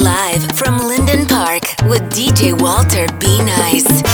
Live from Linden Park with DJ Walter Be Nice.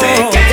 Dios.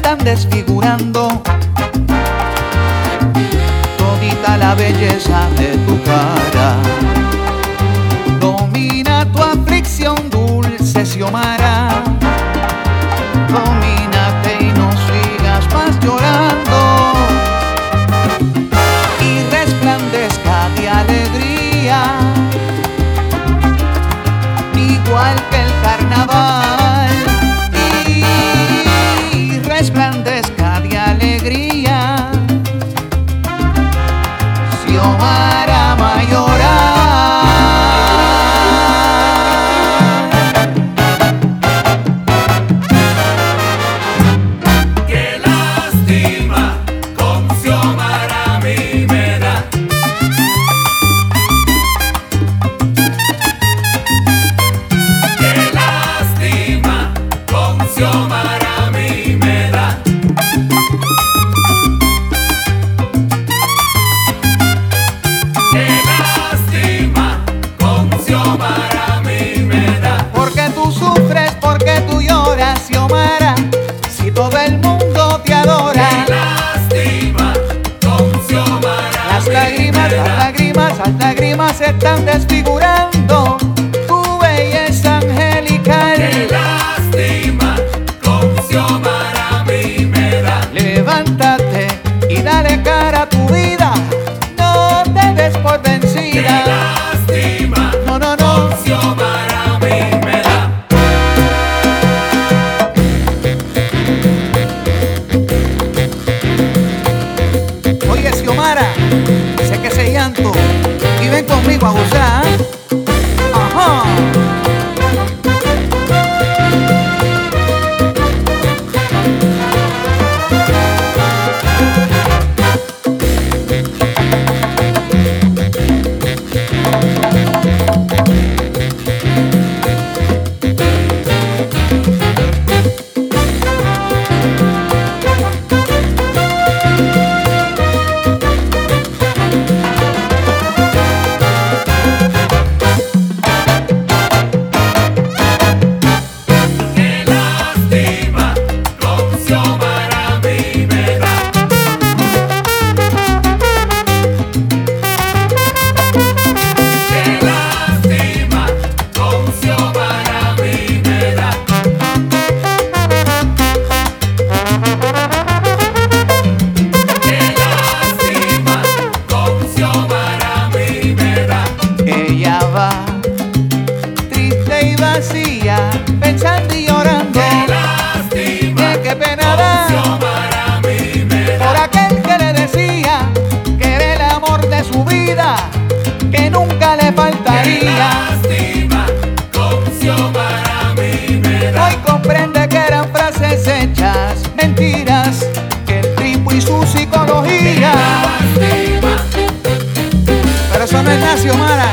Están desfigurando todita la belleza de tu cara.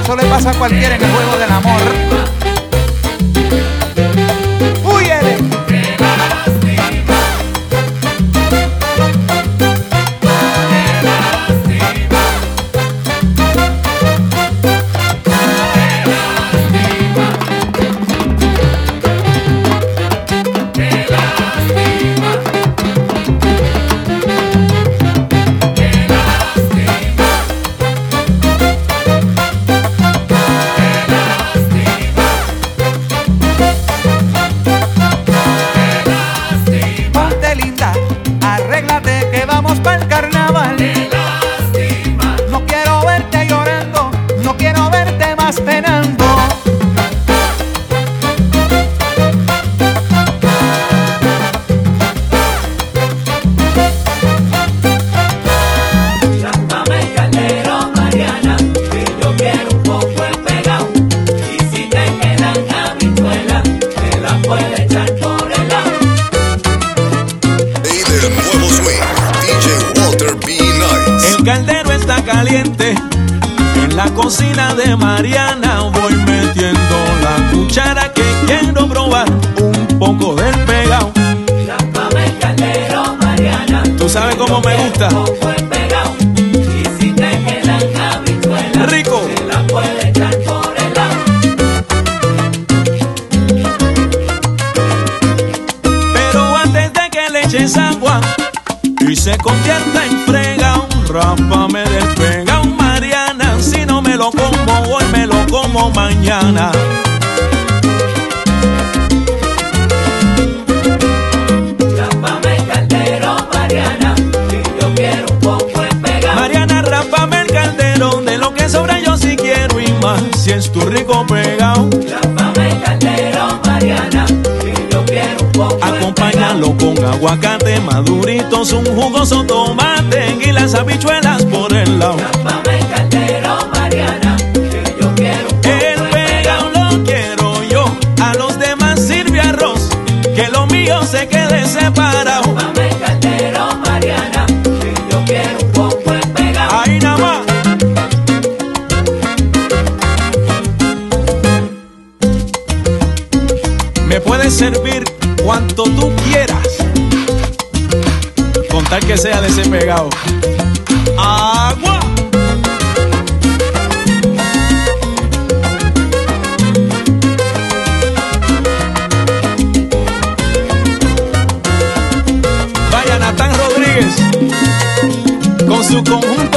eso le pasa a cualquiera en el juego del amor. Mariana voy metiendo la cuchara que quiero probar un poco del pegado. Tú sabes cómo me gusta. Rico. Pero antes de que le eches agua Aguacate maduritos, un jugo com um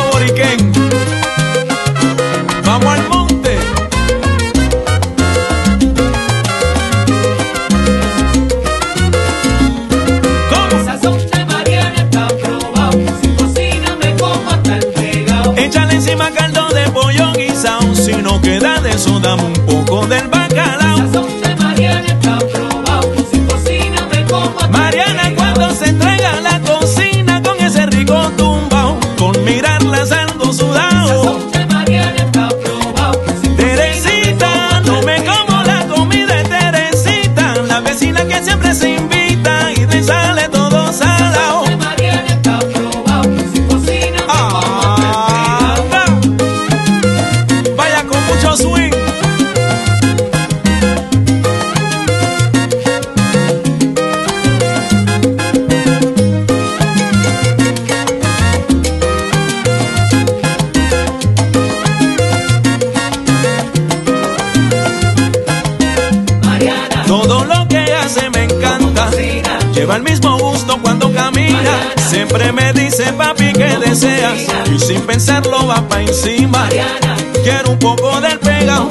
pensarlo va pa' encima. Mariana, Quiero un poco del pegado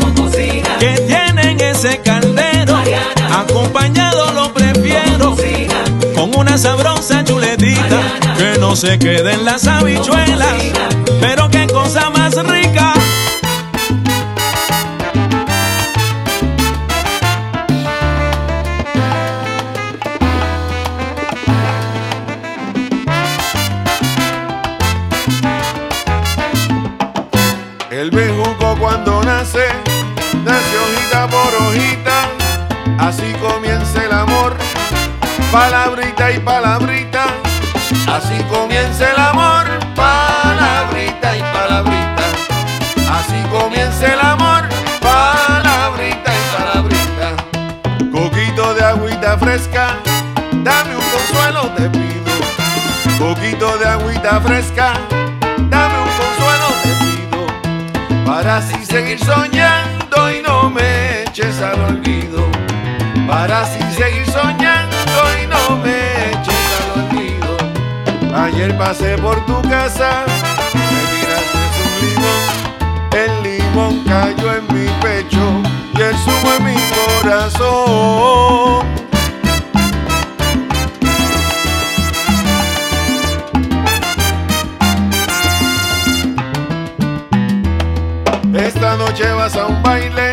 que tiene en ese caldero. Mariana. Acompañado lo prefiero. Con una sabrosa chuletita Mariana. que no se queden las habichuelas. Pero qué cosa más rica. Palabrita y palabrita, así comienza el amor, palabrita y palabrita, así comienza el amor, palabrita y palabrita. Coquito de agüita fresca, dame un consuelo te pido, coquito de agüita fresca, dame un consuelo te pido para así seguir soñando y no me eches al olvido. Para así seguir soñando me eches al olvido. Ayer pasé por tu casa, me miraste un limón, el limón cayó en mi pecho y el zumo en mi corazón. Esta noche vas a un baile,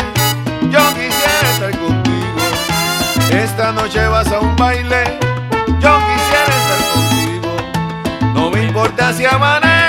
yo quisiera estar contigo. Esta noche vas a un baile, Importa si amanezco,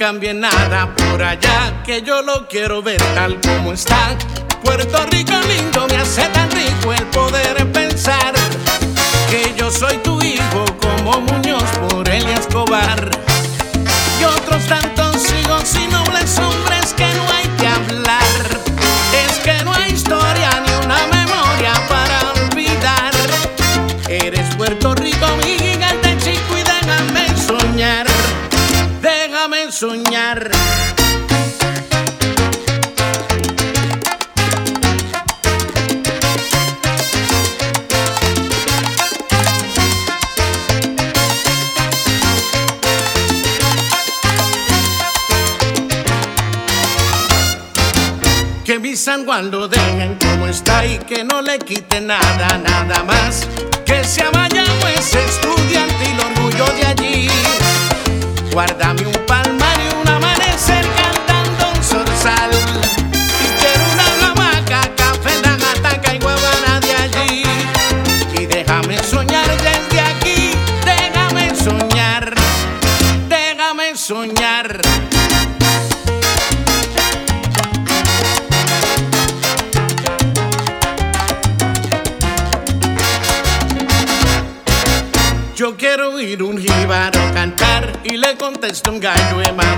cambie nada por allá, que yo lo quiero ver tal como está. Puerto Rico lindo me hace tan rico el poder pensar que yo soy tu hijo como Muñoz por el Escobar y otros tantos hijos y nobles hombres que no hay que hablar. Es que no hay historia ni una memoria para olvidar. Eres Puerto Rico, mi soñar. Que mi San Juan dejen como está y que no le quite nada, nada más. Que se sea Mayagüez pues, estudiante y lo orgullo de allí. Guárdame un palmo ser cantando un zorsal, y quiero una lámaca, café de gata y hay de allí, y déjame soñar desde aquí, déjame soñar, déjame soñar. Yo quiero oír un jíbaro cantar y le contesto un gallo ema.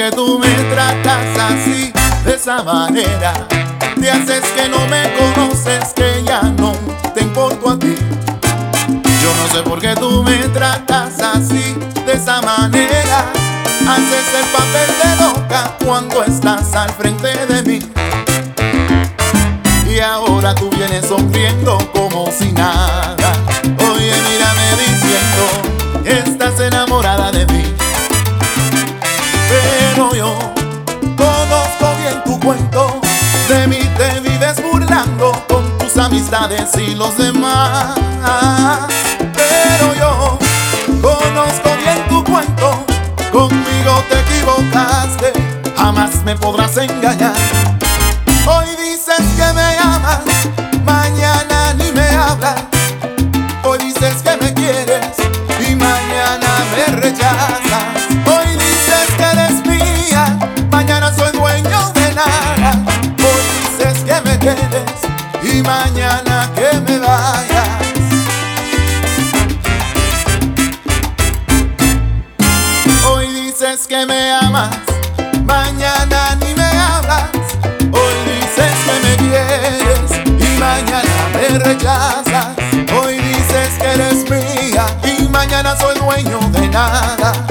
porque tú me tratas así, de esa manera. Te haces que no me conoces, que ya no te importo a ti. Yo no sé por qué tú me tratas así, de esa manera. Haces el papel de loca cuando estás al frente de mí. Y ahora tú vienes a decir los demás. Pero yo conozco bien tu cuento, conmigo te equivocaste, jamás me podrás engañar. rechazas. Hoy dices que eres mía y mañana soy dueño de nada.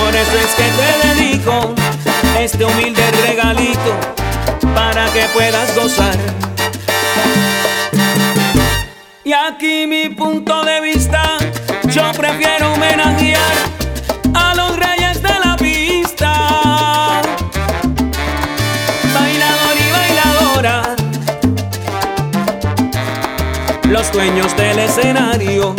Por eso es que te dedico este humilde regalito para que puedas gozar. Y aquí mi punto de vista, yo prefiero homenajear a los reyes de la pista. Bailador y bailadora, los dueños del escenario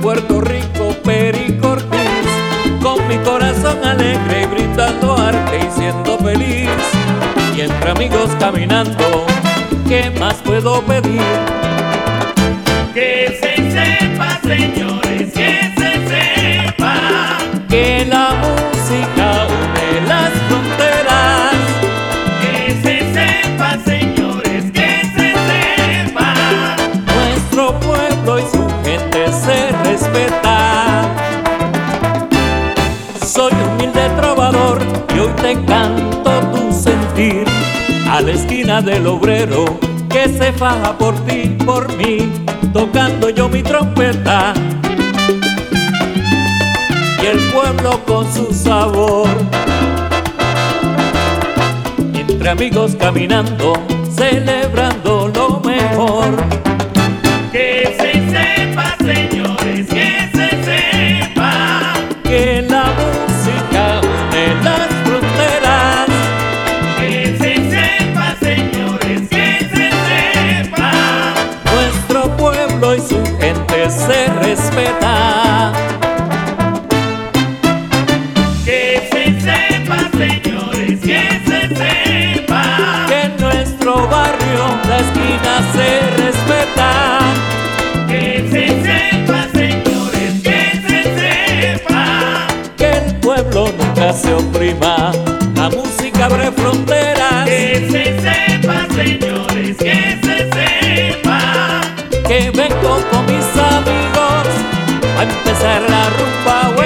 Puerto Rico, Perico Ortiz, con mi corazón alegre y brindando arte y siendo feliz, y entre amigos caminando, ¿qué más puedo pedir? Que se sepa, señores. a la esquina del obrero que se faja por ti, por mí, tocando yo mi trompeta. Y el pueblo con su sabor. Entre amigos caminando, celebrando lo mejor. Que se sepa, señores, que se sepa. Que en nuestro barrio la esquina se respeta. Que se sepa, señores, que se sepa. Que el pueblo nunca se oprima. La música abre fronteras. Que se sepa, señores, que se sepa. Que vengo con empezar la rumba.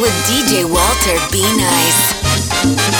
Déjalo que ponga el palo